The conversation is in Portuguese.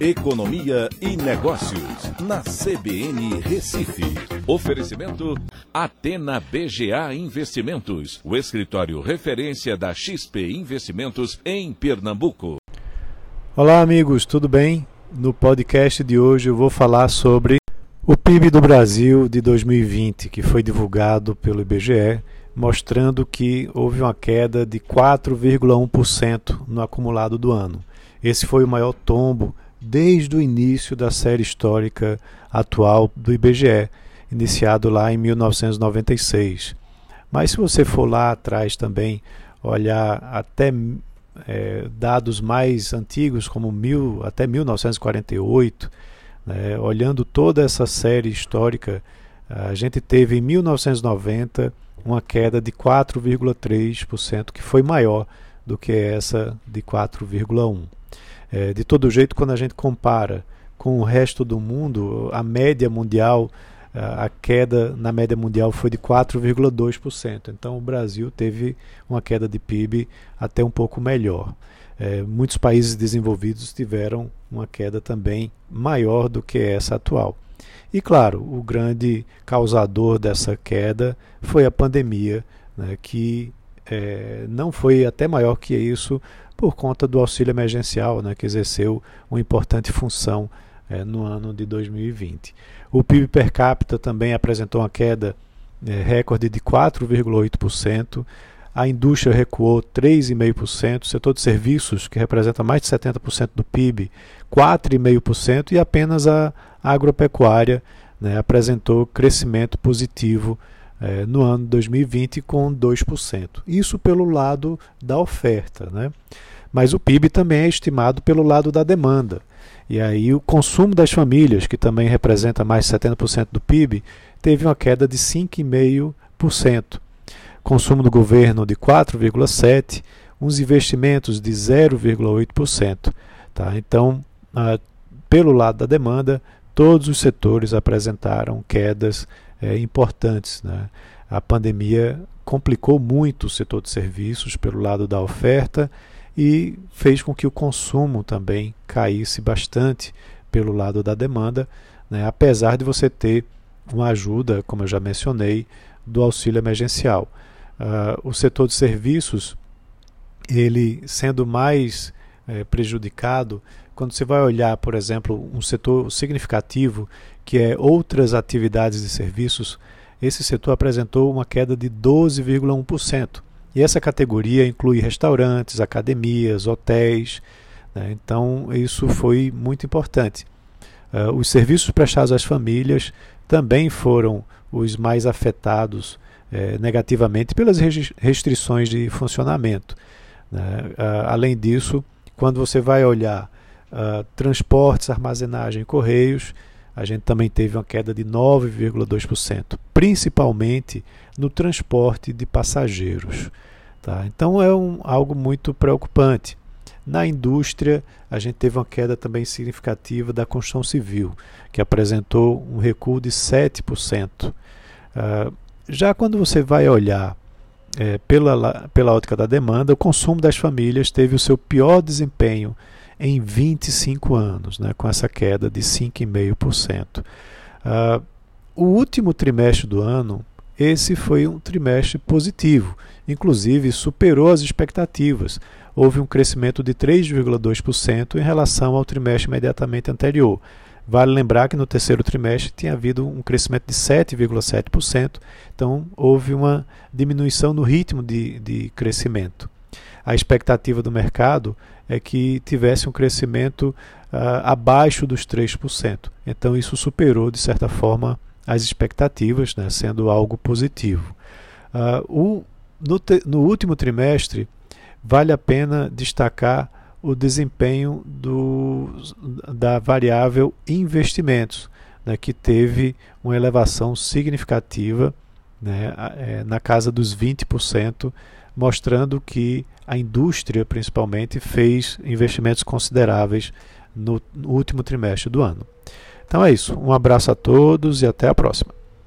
Economia e Negócios, na CBN Recife. Oferecimento Atena BGA Investimentos, o escritório referência da XP Investimentos em Pernambuco. Olá, amigos, tudo bem? No podcast de hoje eu vou falar sobre o PIB do Brasil de 2020, que foi divulgado pelo IBGE, mostrando que houve uma queda de 4,1% no acumulado do ano. Esse foi o maior tombo desde o início da série histórica atual do IBGE, iniciado lá em 1996. Mas se você for lá atrás também, olhar até é, dados mais antigos, como mil, até 1948, né, olhando toda essa série histórica, a gente teve em 1990 uma queda de 4,3%, que foi maior do que essa de 4,1%. É, de todo jeito, quando a gente compara com o resto do mundo, a média mundial, a queda na média mundial foi de 4,2%. Então o Brasil teve uma queda de PIB até um pouco melhor. É, muitos países desenvolvidos tiveram uma queda também maior do que essa atual. E claro, o grande causador dessa queda foi a pandemia, né, que é, não foi até maior que isso por conta do auxílio emergencial, né, que exerceu uma importante função é, no ano de 2020. O PIB per capita também apresentou uma queda é, recorde de 4,8%. A indústria recuou 3,5%, o setor de serviços, que representa mais de 70% do PIB, 4,5%, e apenas a agropecuária né, apresentou crescimento positivo é, no ano 2020 com 2%. Isso pelo lado da oferta. Né? Mas o PIB também é estimado pelo lado da demanda. E aí o consumo das famílias, que também representa mais de 70% do PIB, teve uma queda de 5,5%. Consumo do governo de 4,7%, uns investimentos de 0,8%. Tá? Então, ah, pelo lado da demanda, todos os setores apresentaram quedas é, importantes. Né? A pandemia complicou muito o setor de serviços pelo lado da oferta e fez com que o consumo também caísse bastante pelo lado da demanda, né? apesar de você ter uma ajuda, como eu já mencionei, do auxílio emergencial. Uh, o setor de serviços, ele sendo mais é, prejudicado, quando você vai olhar, por exemplo, um setor significativo que é outras atividades e serviços, esse setor apresentou uma queda de 12,1%. E essa categoria inclui restaurantes, academias, hotéis. Né? Então, isso foi muito importante. Uh, os serviços prestados às famílias também foram os mais afetados eh, negativamente pelas restrições de funcionamento. Né? Uh, além disso, quando você vai olhar uh, transportes, armazenagem correios, a gente também teve uma queda de 9,2%, principalmente no transporte de passageiros. Tá? Então é um, algo muito preocupante. Na indústria, a gente teve uma queda também significativa da construção civil, que apresentou um recuo de 7%. Uh, ah, já quando você vai olhar é, pela, pela ótica da demanda, o consumo das famílias teve o seu pior desempenho em 25 anos, né, com essa queda de 5,5%. Uh, o último trimestre do ano, esse foi um trimestre positivo, inclusive superou as expectativas. Houve um crescimento de 3,2% em relação ao trimestre imediatamente anterior. Vale lembrar que no terceiro trimestre tinha havido um crescimento de 7,7%, então houve uma diminuição no ritmo de, de crescimento. A expectativa do mercado é que tivesse um crescimento uh, abaixo dos 3%. Então, isso superou, de certa forma, as expectativas, né, sendo algo positivo. Uh, o, no, te, no, último trimestre, vale a pena destacar o desempenho do, da variável investimentos, né, que teve uma elevação significativa né, é, na casa dos 20%, mostrando que a indústria, principalmente, fez investimentos consideráveis no, no último trimestre do ano. Então é isso. Um abraço a todos e até a próxima.